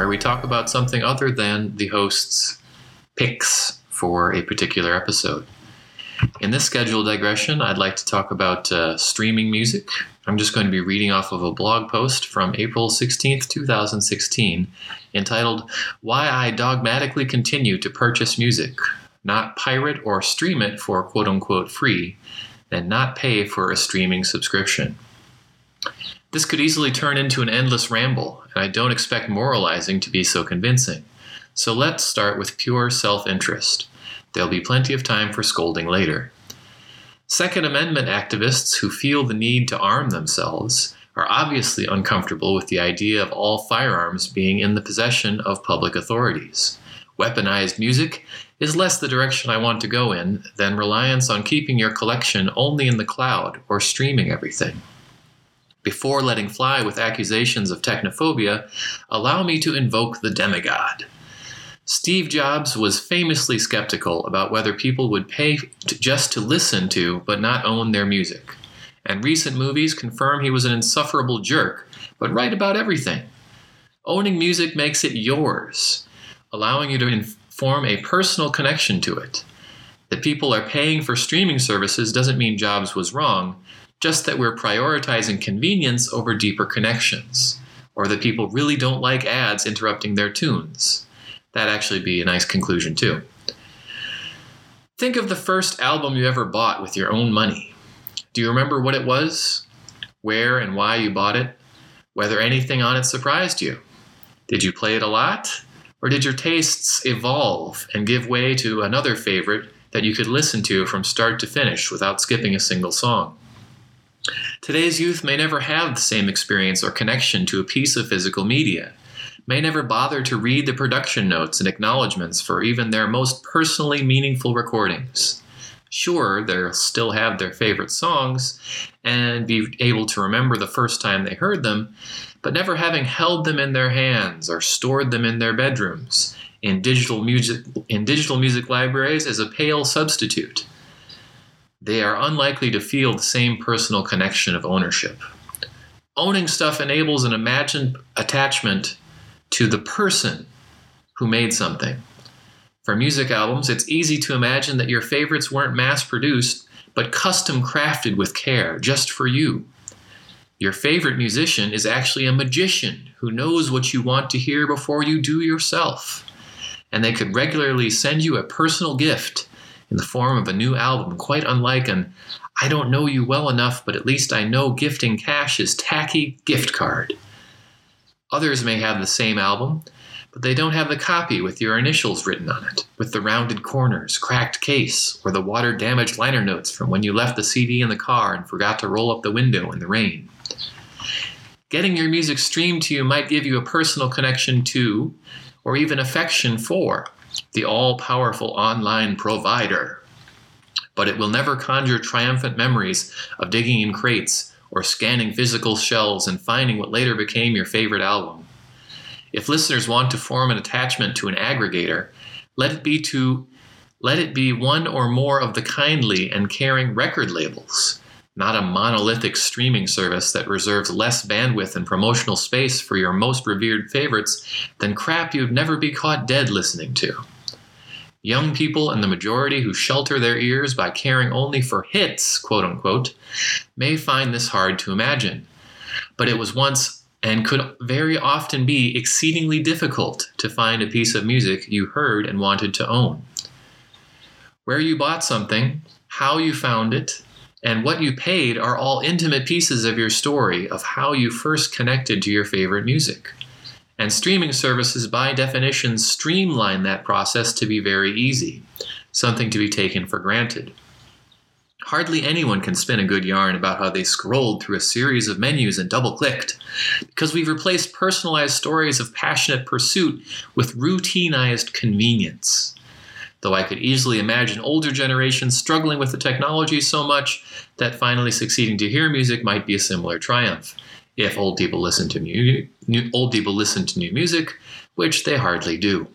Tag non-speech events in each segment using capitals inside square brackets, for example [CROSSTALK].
where we talk about something other than the host's picks for a particular episode. In this scheduled digression, I'd like to talk about uh, streaming music. I'm just going to be reading off of a blog post from April 16th, 2016, entitled Why I Dogmatically Continue to Purchase Music, Not Pirate or Stream It for quote unquote free, and not pay for a streaming subscription. This could easily turn into an endless ramble, and I don't expect moralizing to be so convincing. So let's start with pure self interest. There'll be plenty of time for scolding later. Second Amendment activists who feel the need to arm themselves are obviously uncomfortable with the idea of all firearms being in the possession of public authorities. Weaponized music is less the direction I want to go in than reliance on keeping your collection only in the cloud or streaming everything. Before letting fly with accusations of technophobia, allow me to invoke the demigod. Steve Jobs was famously skeptical about whether people would pay to, just to listen to but not own their music. And recent movies confirm he was an insufferable jerk, but right about everything. Owning music makes it yours, allowing you to form a personal connection to it. That people are paying for streaming services doesn't mean Jobs was wrong, just that we're prioritizing convenience over deeper connections, or that people really don't like ads interrupting their tunes. That'd actually be a nice conclusion, too. Think of the first album you ever bought with your own money. Do you remember what it was? Where and why you bought it? Whether anything on it surprised you? Did you play it a lot? Or did your tastes evolve and give way to another favorite that you could listen to from start to finish without skipping a single song? Today's youth may never have the same experience or connection to a piece of physical media, may never bother to read the production notes and acknowledgments for even their most personally meaningful recordings. Sure, they'll still have their favorite songs and be able to remember the first time they heard them, but never having held them in their hands or stored them in their bedrooms in digital music in digital music libraries is a pale substitute. They are unlikely to feel the same personal connection of ownership. Owning stuff enables an imagined attachment to the person who made something. For music albums, it's easy to imagine that your favorites weren't mass produced, but custom crafted with care, just for you. Your favorite musician is actually a magician who knows what you want to hear before you do yourself. And they could regularly send you a personal gift in the form of a new album, quite unlike an I don't know you well enough, but at least I know gifting cash is tacky gift card. Others may have the same album, but they don't have the copy with your initials written on it, with the rounded corners, cracked case, or the water damaged liner notes from when you left the CD in the car and forgot to roll up the window in the rain. Getting your music streamed to you might give you a personal connection to, or even affection for, the all powerful online provider. But it will never conjure triumphant memories of digging in crates or scanning physical shelves and finding what later became your favorite album. If listeners want to form an attachment to an aggregator, let it be to let it be one or more of the kindly and caring record labels, not a monolithic streaming service that reserves less bandwidth and promotional space for your most revered favorites than crap you'd never be caught dead listening to. Young people and the majority who shelter their ears by caring only for hits, quote unquote, may find this hard to imagine. But it was once and could very often be exceedingly difficult to find a piece of music you heard and wanted to own. Where you bought something, how you found it, and what you paid are all intimate pieces of your story of how you first connected to your favorite music. And streaming services, by definition, streamline that process to be very easy, something to be taken for granted. Hardly anyone can spin a good yarn about how they scrolled through a series of menus and double clicked, because we've replaced personalized stories of passionate pursuit with routinized convenience. Though I could easily imagine older generations struggling with the technology so much that finally succeeding to hear music might be a similar triumph if old people listen to new, new old people listen to new music, which they hardly do.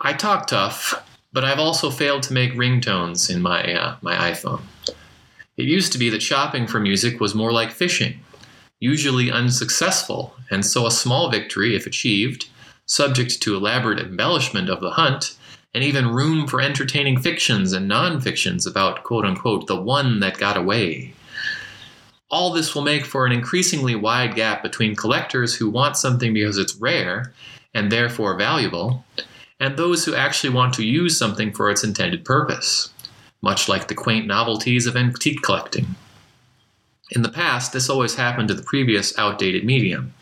I talk tough, but I've also failed to make ringtones in my uh, my iPhone. It used to be that shopping for music was more like fishing. usually unsuccessful, and so a small victory, if achieved, subject to elaborate embellishment of the hunt, and even room for entertaining fictions and non fictions about quote unquote the one that got away. All this will make for an increasingly wide gap between collectors who want something because it's rare and therefore valuable, and those who actually want to use something for its intended purpose, much like the quaint novelties of antique collecting. In the past, this always happened to the previous outdated medium.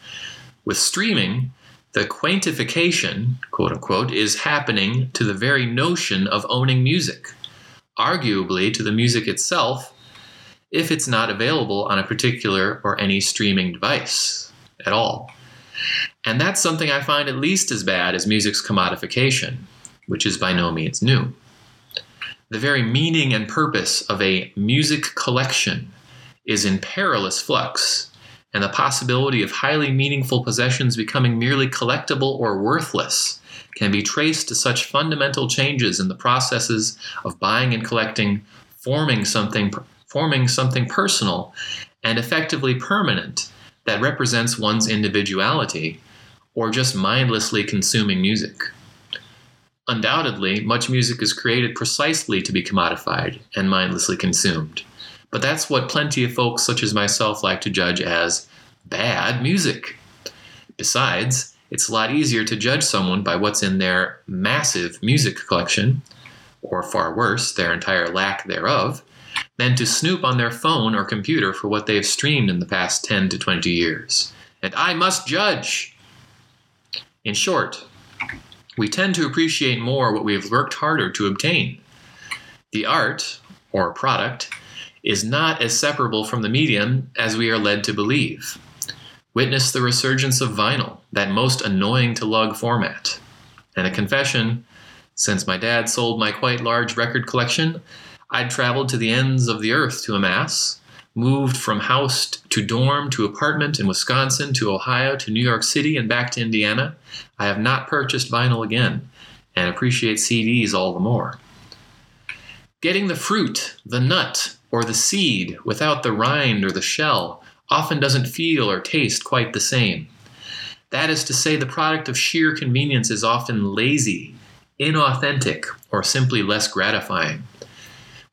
With streaming, the quaintification, quote unquote, is happening to the very notion of owning music, arguably to the music itself, if it's not available on a particular or any streaming device at all. And that's something I find at least as bad as music's commodification, which is by no means new. The very meaning and purpose of a music collection is in perilous flux, and the possibility of highly meaningful possessions becoming merely collectible or worthless can be traced to such fundamental changes in the processes of buying and collecting, forming something forming something personal and effectively permanent that represents one's individuality or just mindlessly consuming music. Undoubtedly, much music is created precisely to be commodified and mindlessly consumed. But that's what plenty of folks such as myself like to judge as bad music. Besides, it's a lot easier to judge someone by what's in their massive music collection, or far worse, their entire lack thereof, than to snoop on their phone or computer for what they have streamed in the past 10 to 20 years. And I must judge! In short, we tend to appreciate more what we have worked harder to obtain. The art, or product, is not as separable from the medium as we are led to believe. Witness the resurgence of vinyl, that most annoying to lug format. And a confession since my dad sold my quite large record collection, I'd traveled to the ends of the earth to amass, moved from house to dorm to apartment in Wisconsin to Ohio to New York City and back to Indiana. I have not purchased vinyl again and appreciate CDs all the more. Getting the fruit, the nut, or the seed without the rind or the shell often doesn't feel or taste quite the same. That is to say, the product of sheer convenience is often lazy, inauthentic, or simply less gratifying.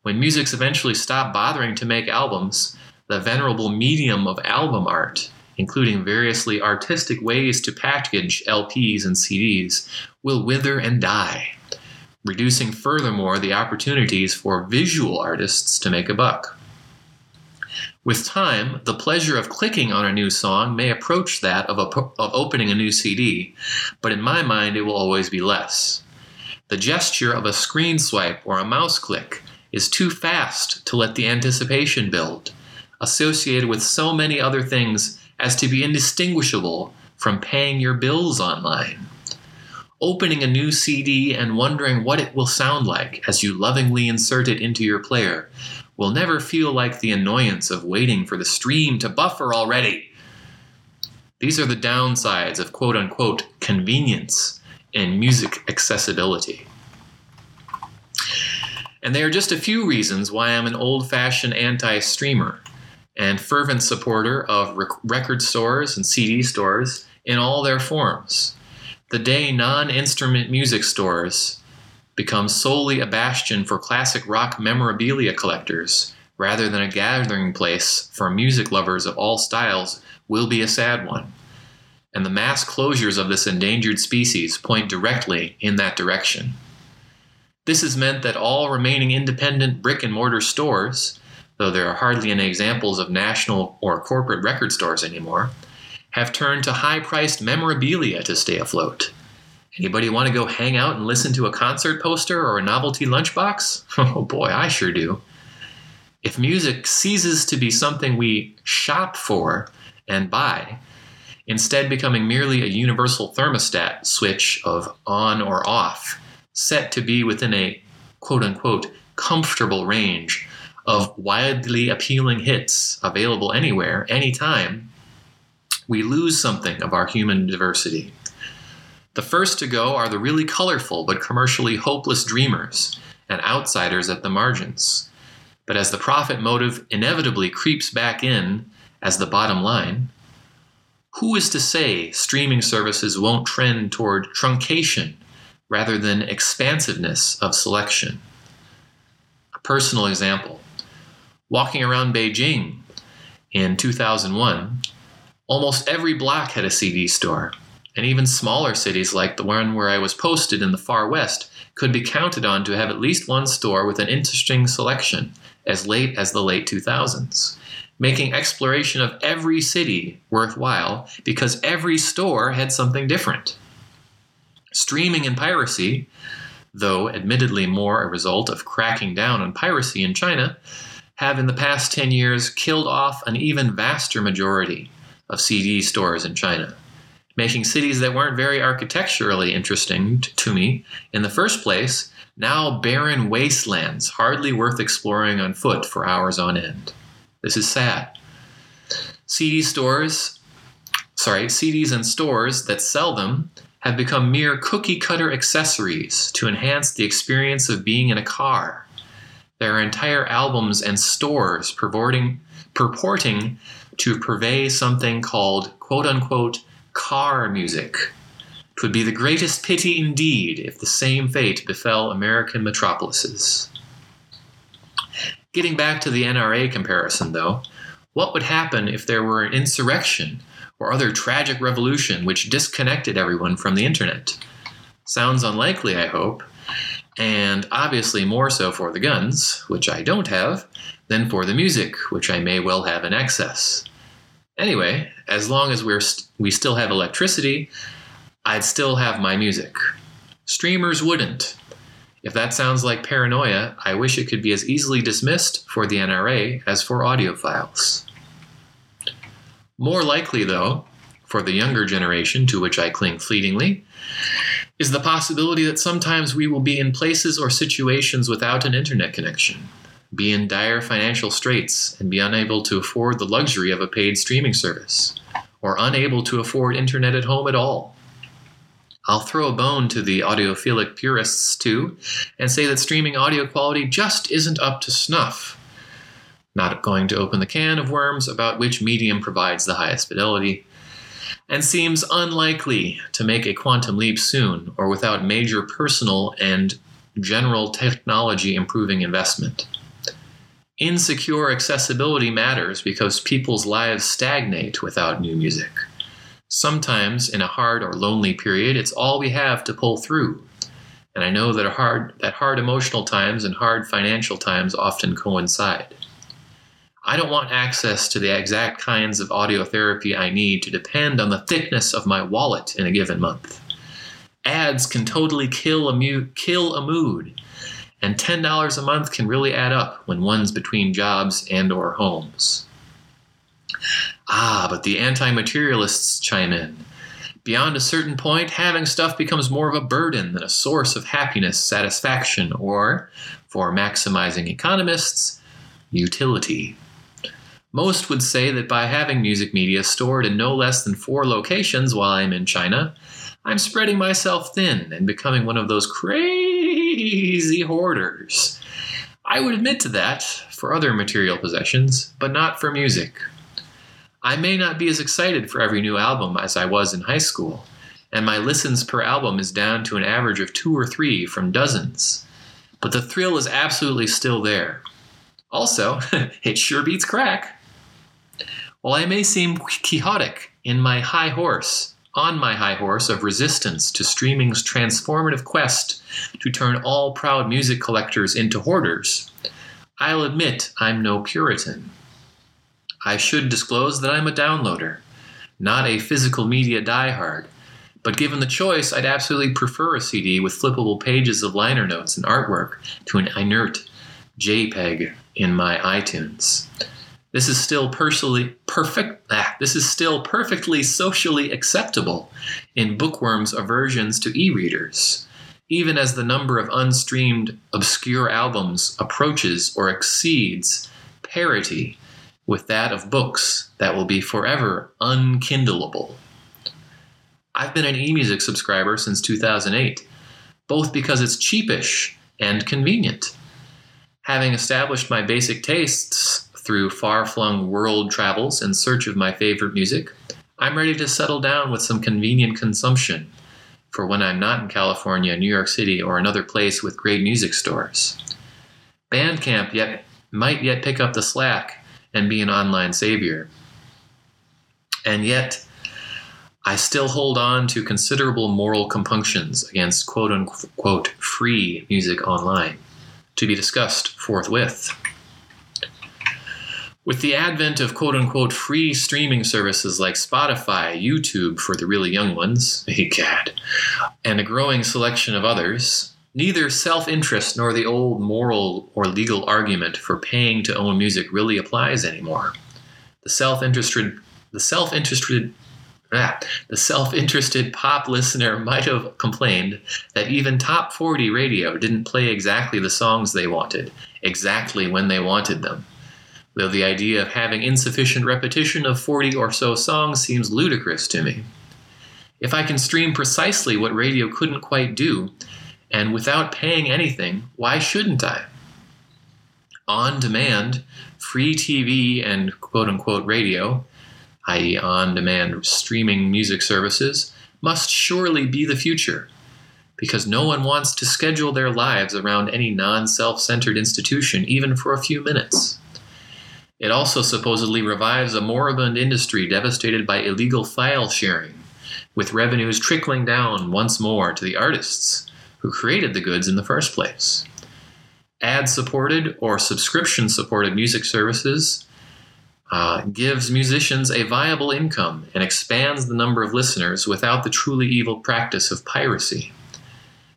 When musics eventually stop bothering to make albums, the venerable medium of album art, including variously artistic ways to package LPs and CDs, will wither and die reducing furthermore the opportunities for visual artists to make a buck. With time, the pleasure of clicking on a new song may approach that of, a, of opening a new CD, but in my mind, it will always be less. The gesture of a screen swipe or a mouse click is too fast to let the anticipation build, associated with so many other things as to be indistinguishable from paying your bills online opening a new CD and wondering what it will sound like as you lovingly insert it into your player will never feel like the annoyance of waiting for the stream to buffer already. These are the downsides of quote unquote convenience and music accessibility. And they are just a few reasons why I'm an old fashioned anti streamer and fervent supporter of rec- record stores and CD stores in all their forms the day non instrument music stores become solely a bastion for classic rock memorabilia collectors rather than a gathering place for music lovers of all styles will be a sad one. And the mass closures of this endangered species point directly in that direction. This has meant that all remaining independent brick and mortar stores, though there are hardly any examples of national or corporate record stores anymore, have turned to high priced memorabilia to stay afloat. Anybody want to go hang out and listen to a concert poster or a novelty lunchbox? [LAUGHS] Oh boy, I sure do. If music ceases to be something we shop for and buy, instead becoming merely a universal thermostat switch of on or off, set to be within a quote unquote comfortable range of wildly appealing hits available anywhere, anytime, we lose something of our human diversity. The first to go are the really colorful but commercially hopeless dreamers and outsiders at the margins. But as the profit motive inevitably creeps back in as the bottom line, Who is to say streaming services won't trend toward truncation rather than expansiveness of selection? A personal example walking around Beijing in 2001, almost every block had a CD store, and even smaller cities like the one where I was posted in the far west could be counted on to have at least one store with an interesting selection as late as the late 2000s, making exploration of every city worthwhile because every store had something different. Streaming and piracy, though admittedly more a result of cracking down on piracy in China, have in the past 10 years killed off an even vaster majority of CD stores in China, making cities that weren't very architecturally interesting to me in the first place now barren wastelands hardly worth exploring on foot for hours on end. This is sad. CD stores, sorry, CDs and stores that sell them have become mere cookie cutter accessories to enhance the experience of being in a car. There are entire albums and stores purporting, purporting to purvey something called quote unquote car music. Twould be the greatest pity indeed if the same fate befell American metropolises. Getting back to the NRA comparison, though, what would happen if there were an insurrection or other tragic revolution which disconnected everyone from the internet? Sounds unlikely, I hope, and obviously more so for the guns, which I don't have, than for the music, which I may well have in excess. Anyway, as long as we're st- we still have electricity, I'd still have my music. Streamers wouldn't. If that sounds like paranoia, I wish it could be as easily dismissed for the NRA as for audiophiles. More likely, though, for the younger generation to which I cling fleetingly, is the possibility that sometimes we will be in places or situations without an internet connection, be in dire financial straits, and be unable to afford the luxury of a paid streaming service, or unable to afford internet at home at all. I'll throw a bone to the audiophilic purists too, and say that streaming audio quality just isn't up to snuff. Not going to open the can of worms about which medium provides the highest fidelity, and seems unlikely to make a quantum leap soon or without major personal and general technology improving investment. Insecure accessibility matters because people's lives stagnate without new music. Sometimes, in a hard or lonely period, it's all we have to pull through. And I know that hard, that hard emotional times and hard financial times often coincide. I don't want access to the exact kinds of audio therapy I need to depend on the thickness of my wallet in a given month. Ads can totally kill a, mu- kill a mood, and $10 a month can really add up when one's between jobs and or homes. Ah, but the anti materialists chime in. Beyond a certain point, having stuff becomes more of a burden than a source of happiness, satisfaction, or, for maximizing economists, utility. Most would say that by having music media stored in no less than four locations while I'm in China, I'm spreading myself thin and becoming one of those crazy hoarders. I would admit to that for other material possessions, but not for music. I may not be as excited for every new album as I was in high school, and my listens per album is down to an average of two or three from dozens. But the thrill is absolutely still there. Also, [LAUGHS] it sure beats crack. While I may seem quixotic in my high horse, on my high horse of resistance to streaming's transformative quest to turn all proud music collectors into hoarders, I'll admit I'm no Puritan. I should disclose that I'm a downloader, not a physical media diehard. But given the choice, I'd absolutely prefer a CD with flippable pages of liner notes and artwork to an inert JPEG in my iTunes. This is still personally perfect. Ah, this is still perfectly socially acceptable in bookworms' aversions to e-readers, even as the number of unstreamed obscure albums approaches or exceeds parity with that of books that will be forever unkindleable. I've been an eMusic subscriber since 2008, both because it's cheapish and convenient. Having established my basic tastes through far flung world travels in search of my favorite music, I'm ready to settle down with some convenient consumption for when I'm not in California, New York City, or another place with great music stores. Bandcamp yet might yet pick up the slack and be an online savior. And yet, I still hold on to considerable moral compunctions against quote unquote free music online, to be discussed forthwith. With the advent of quote unquote free streaming services like Spotify, YouTube for the really young ones, [LAUGHS] egad, and a growing selection of others, neither self interest nor the old moral or legal argument for paying to own music really applies anymore. The self interested the self interested ah, the self interested pop listener might have complained that even top 40 radio didn't play exactly the songs they wanted, exactly when they wanted them though the idea of having insufficient repetition of 40 or so songs seems ludicrous to me. If I can stream precisely what radio couldn't quite do, and without paying anything, why shouldn't I? On demand, free TV and quote unquote radio, i.e., on demand streaming music services, must surely be the future, because no one wants to schedule their lives around any non self centered institution even for a few minutes. It also supposedly revives a moribund industry devastated by illegal file sharing, with revenues trickling down once more to the artists who created the goods in the first place. Ad supported or subscription supported music services uh, gives musicians a viable income and expands the number of listeners without the truly evil practice of piracy.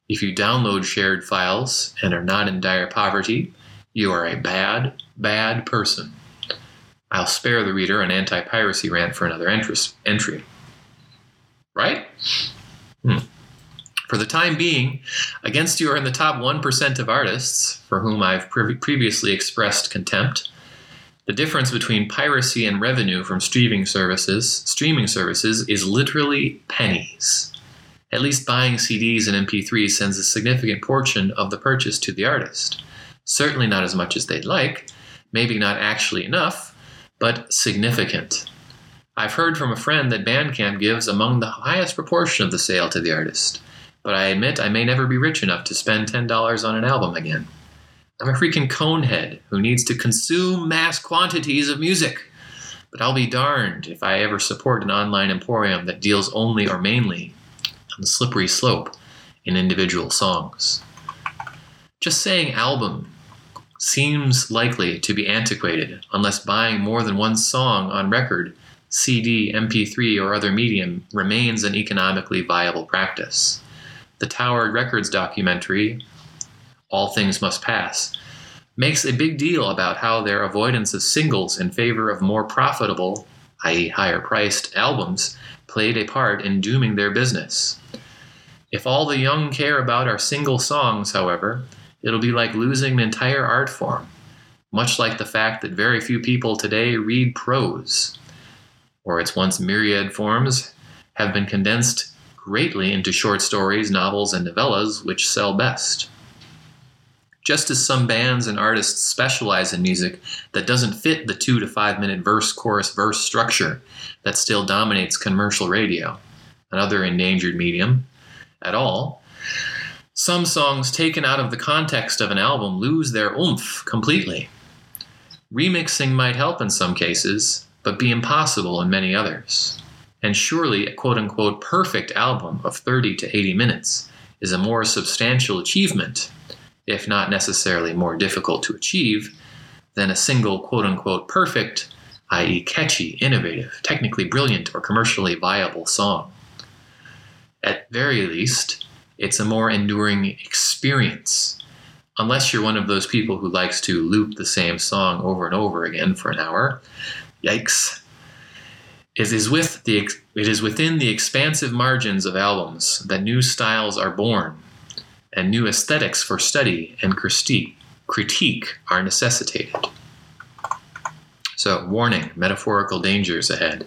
If you download shared files and are not in dire poverty, you are a bad, bad person. I'll spare the reader an anti piracy rant for another entry. Right? Hmm. For the time being, against you are in the top 1% of artists, for whom I've pre- previously expressed contempt. The difference between piracy and revenue from streaming services, streaming services is literally pennies. At least buying CDs and MP3s sends a significant portion of the purchase to the artist. Certainly not as much as they'd like, maybe not actually enough, but significant. I've heard from a friend that Bandcamp gives among the highest proportion of the sale to the artist, but I admit I may never be rich enough to spend $10 on an album again. I'm a freaking conehead who needs to consume mass quantities of music. But I'll be darned if I ever support an online emporium that deals only or mainly on the slippery slope in individual songs. Just saying album seems likely to be antiquated unless buying more than one song on record, CD, MP3, or other medium remains an economically viable practice. The Tower Records documentary, All Things Must Pass, makes a big deal about how their avoidance of singles in favor of more profitable, i.e., higher priced, albums played a part in dooming their business. If all the young care about are single songs, however, It'll be like losing an entire art form, much like the fact that very few people today read prose, or its once myriad forms have been condensed greatly into short stories, novels, and novellas, which sell best. Just as some bands and artists specialize in music that doesn't fit the two to five minute verse, chorus, verse structure that still dominates commercial radio, another endangered medium, at all, some songs taken out of the context of an album lose their oomph completely. Remixing might help in some cases, but be impossible in many others. And surely a quote unquote perfect album of 30 to 80 minutes is a more substantial achievement, if not necessarily more difficult to achieve, than a single quote unquote perfect, i.e., catchy, innovative, technically brilliant, or commercially viable song. At very least, it's a more enduring experience. Unless you're one of those people who likes to loop the same song over and over again for an hour. Yikes. It is, with the, it is within the expansive margins of albums that new styles are born and new aesthetics for study and critique, critique are necessitated. So, warning metaphorical dangers ahead.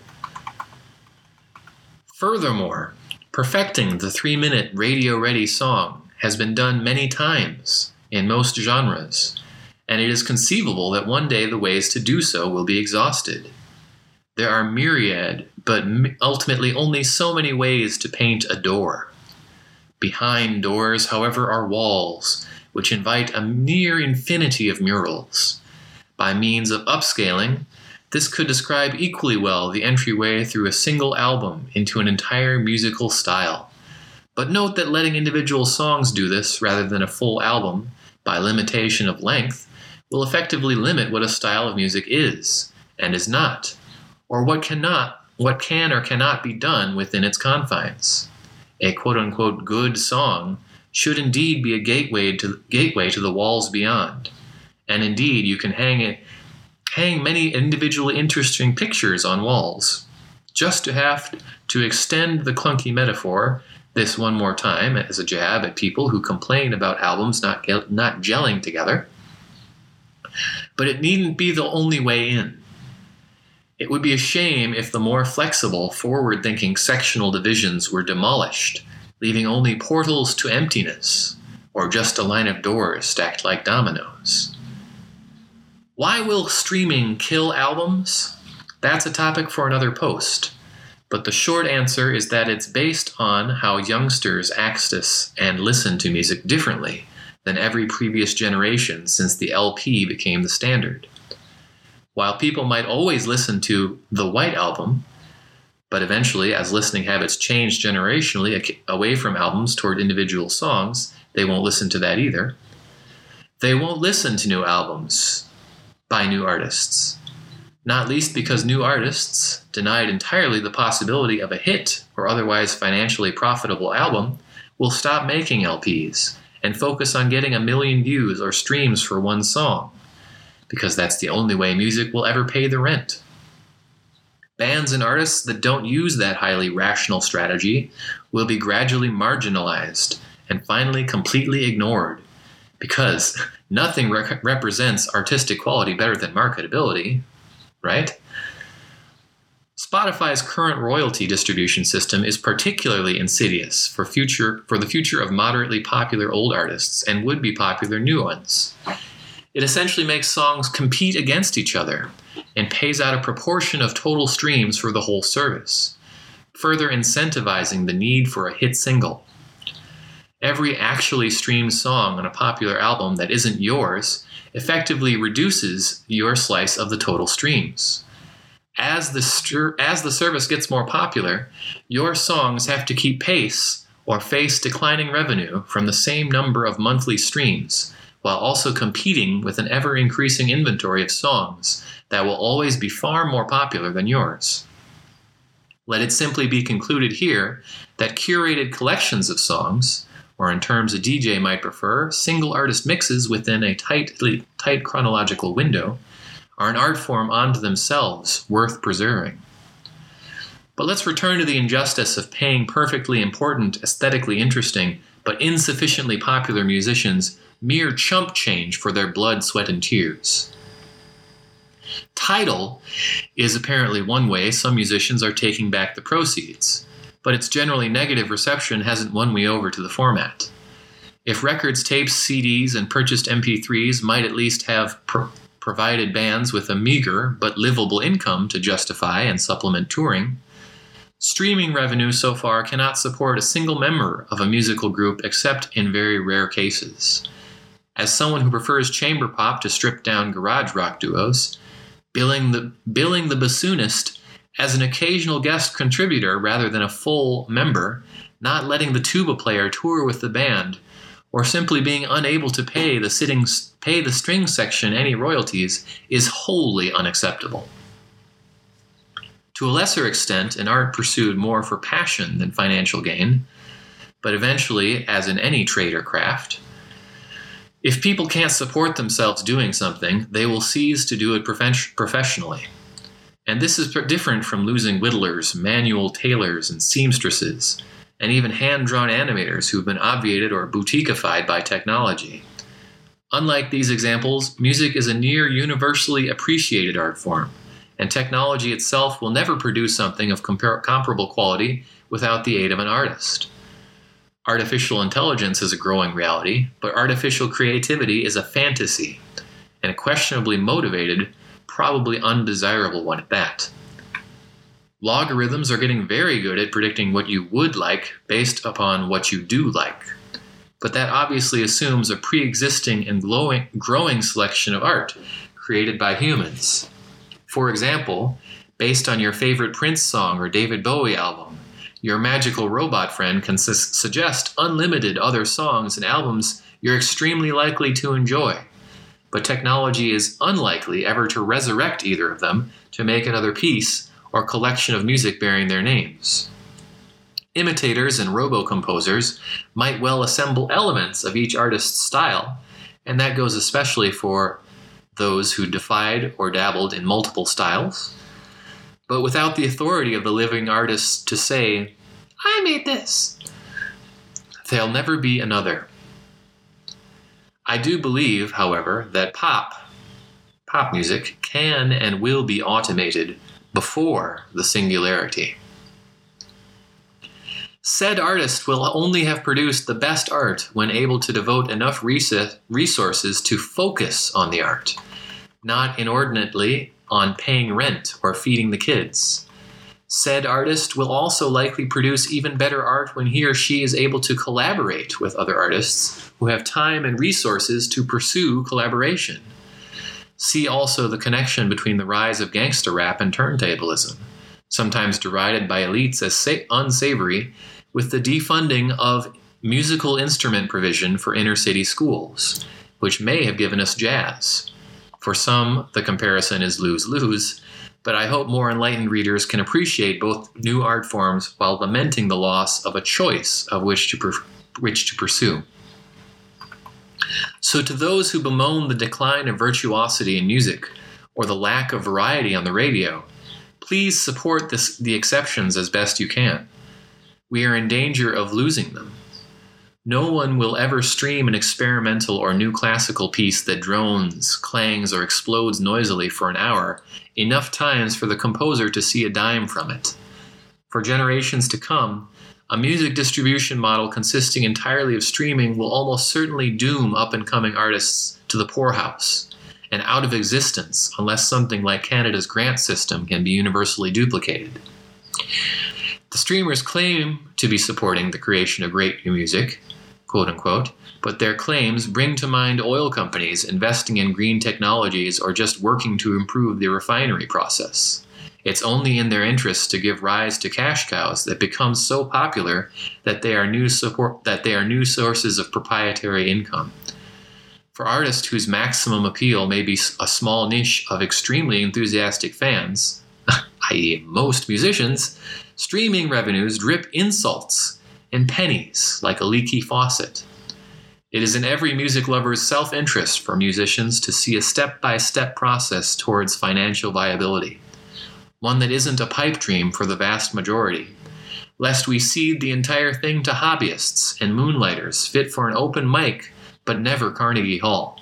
Furthermore, Perfecting the three minute radio ready song has been done many times in most genres, and it is conceivable that one day the ways to do so will be exhausted. There are myriad but ultimately only so many ways to paint a door. Behind doors, however, are walls, which invite a near infinity of murals. By means of upscaling, this could describe equally well the entryway through a single album into an entire musical style. But note that letting individual songs do this rather than a full album, by limitation of length, will effectively limit what a style of music is and is not, or what cannot, what can or cannot be done within its confines. A quote unquote good song should indeed be a gateway to gateway to the walls beyond. And indeed, you can hang it hang many individually interesting pictures on walls. Just to have to extend the clunky metaphor this one more time as a jab at people who complain about albums not, not gelling together. But it needn't be the only way in. It would be a shame if the more flexible, forward thinking sectional divisions were demolished, leaving only portals to emptiness, or just a line of doors stacked like dominoes. Why will streaming kill albums? That's a topic for another post. But the short answer is that it's based on how youngsters access and listen to music differently than every previous generation since the LP became the standard. While people might always listen to the White Album, but eventually, as listening habits change generationally away from albums toward individual songs, they won't listen to that either. They won't listen to new albums by new artists. Not least because new artists, denied entirely the possibility of a hit or otherwise financially profitable album, will stop making LPs and focus on getting a million views or streams for one song, because that's the only way music will ever pay the rent. Bands and artists that don't use that highly rational strategy will be gradually marginalized and finally completely ignored because nothing re- represents artistic quality better than marketability, right? Spotify's current royalty distribution system is particularly insidious for future for the future of moderately popular old artists and would be popular new ones. It essentially makes songs compete against each other and pays out a proportion of total streams for the whole service, further incentivizing the need for a hit single every actually streamed song on a popular album that isn't yours effectively reduces your slice of the total streams. As the, as the service gets more popular, your songs have to keep pace or face declining revenue from the same number of monthly streams, while also competing with an ever increasing inventory of songs that will always be far more popular than yours. Let it simply be concluded here that curated collections of songs, or in terms a DJ might prefer, single artist mixes within a tightly, tight chronological window, are an art form unto themselves worth preserving. But let's return to the injustice of paying perfectly important, aesthetically interesting, but insufficiently popular musicians mere chump change for their blood, sweat, and tears. Tidal is apparently one way some musicians are taking back the proceeds but its generally negative reception hasn't won me over to the format. If records, tapes, CDs, and purchased MP3s might at least have pro- provided bands with a meager but livable income to justify and supplement touring, streaming revenue so far cannot support a single member of a musical group except in very rare cases. As someone who prefers chamber pop to stripped down garage rock duos, billing the, billing the bassoonist as an occasional guest contributor rather than a full member, not letting the tuba player tour with the band, or simply being unable to pay the sitting pay the string section any royalties is wholly unacceptable. To a lesser extent, an art pursued more for passion than financial gain, but eventually, as in any trade or craft, if people can't support themselves doing something, they will cease to do it prof- professionally. And this is different from losing whittlers, manual tailors, and seamstresses, and even hand drawn animators who've been obviated or boutiqueified by technology. Unlike these examples, music is a near universally appreciated art form, and technology itself will never produce something of compar- comparable quality without the aid of an artist. Artificial intelligence is a growing reality, but artificial creativity is a fantasy, and questionably motivated probably undesirable one at that. Logarithms are getting very good at predicting what you would like based upon what you do like. But that obviously assumes a pre existing and growing selection of art created by humans. For example, based on your favorite Prince song or David Bowie album, your magical robot friend can su- suggest unlimited other songs and albums you're extremely likely to enjoy. But technology is unlikely ever to resurrect either of them to make another piece or collection of music bearing their names. Imitators and robo composers might well assemble elements of each artist's style, and that goes especially for those who defied or dabbled in multiple styles. But without the authority of the living artist to say, I made this, there'll never be another. I do believe, however, that pop, pop music, can and will be automated before the singularity. Said artist will only have produced the best art when able to devote enough resources to focus on the art, not inordinately on paying rent or feeding the kids. Said artist will also likely produce even better art when he or she is able to collaborate with other artists who have time and resources to pursue collaboration. See also the connection between the rise of gangster rap and turntablism, sometimes derided by elites as sa- unsavory, with the defunding of musical instrument provision for inner city schools, which may have given us jazz. For some, the comparison is lose lose, but I hope more enlightened readers can appreciate both new art forms while lamenting the loss of a choice of which to, per- which to pursue. So, to those who bemoan the decline of virtuosity in music or the lack of variety on the radio, please support this, the exceptions as best you can. We are in danger of losing them. No one will ever stream an experimental or new classical piece that drones, clangs, or explodes noisily for an hour, enough times for the composer to see a dime from it. For generations to come, a music distribution model consisting entirely of streaming will almost certainly doom up and coming artists to the poorhouse and out of existence unless something like Canada's grant system can be universally duplicated. The streamers claim to be supporting the creation of great new music, quote unquote, but their claims bring to mind oil companies investing in green technologies or just working to improve the refinery process. It's only in their interest to give rise to cash cows that become so popular that they are new support that they are new sources of proprietary income. For artists whose maximum appeal may be a small niche of extremely enthusiastic fans, [LAUGHS] i.e., most musicians, streaming revenues drip insults and pennies like a leaky faucet. It is in every music lover's self interest for musicians to see a step by step process towards financial viability one that isn't a pipe dream for the vast majority, lest we cede the entire thing to hobbyists and moonlighters fit for an open mic but never Carnegie Hall.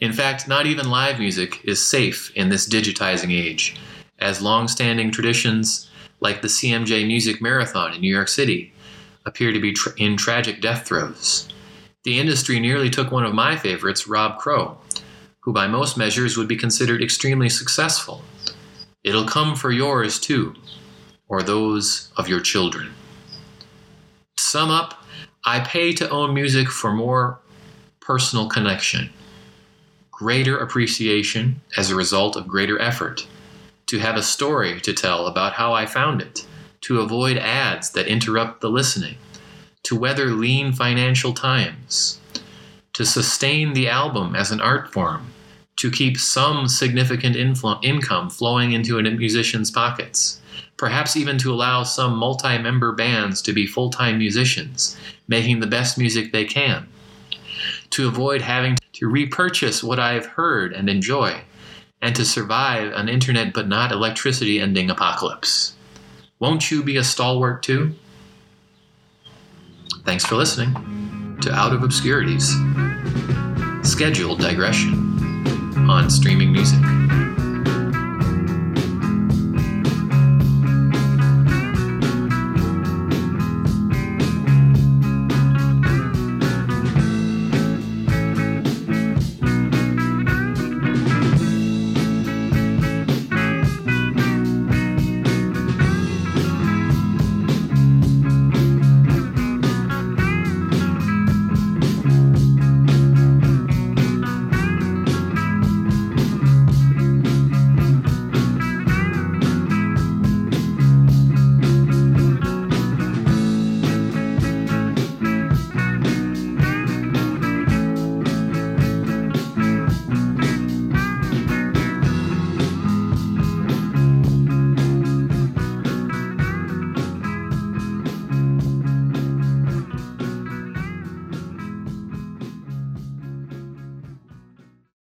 In fact, not even live music is safe in this digitizing age, as long standing traditions like the CMJ Music Marathon in New York City appear to be tra- in tragic death throes. The industry nearly took one of my favorites, Rob Crow, who by most measures would be considered extremely successful. It'll come for yours too, or those of your children. To sum up, I pay to own music for more personal connection, greater appreciation as a result of greater effort, to have a story to tell about how I found it, to avoid ads that interrupt the listening, to weather lean financial times, to sustain the album as an art form to keep some significant income flowing into a musician's pockets, perhaps even to allow some multi member bands to be full time musicians, making the best music they can, to avoid having to repurchase what I have heard and enjoy, and to survive an internet but not electricity ending apocalypse. Won't you be a stalwart too? Thanks for listening to Out of Obscurities. Scheduled digression on streaming music.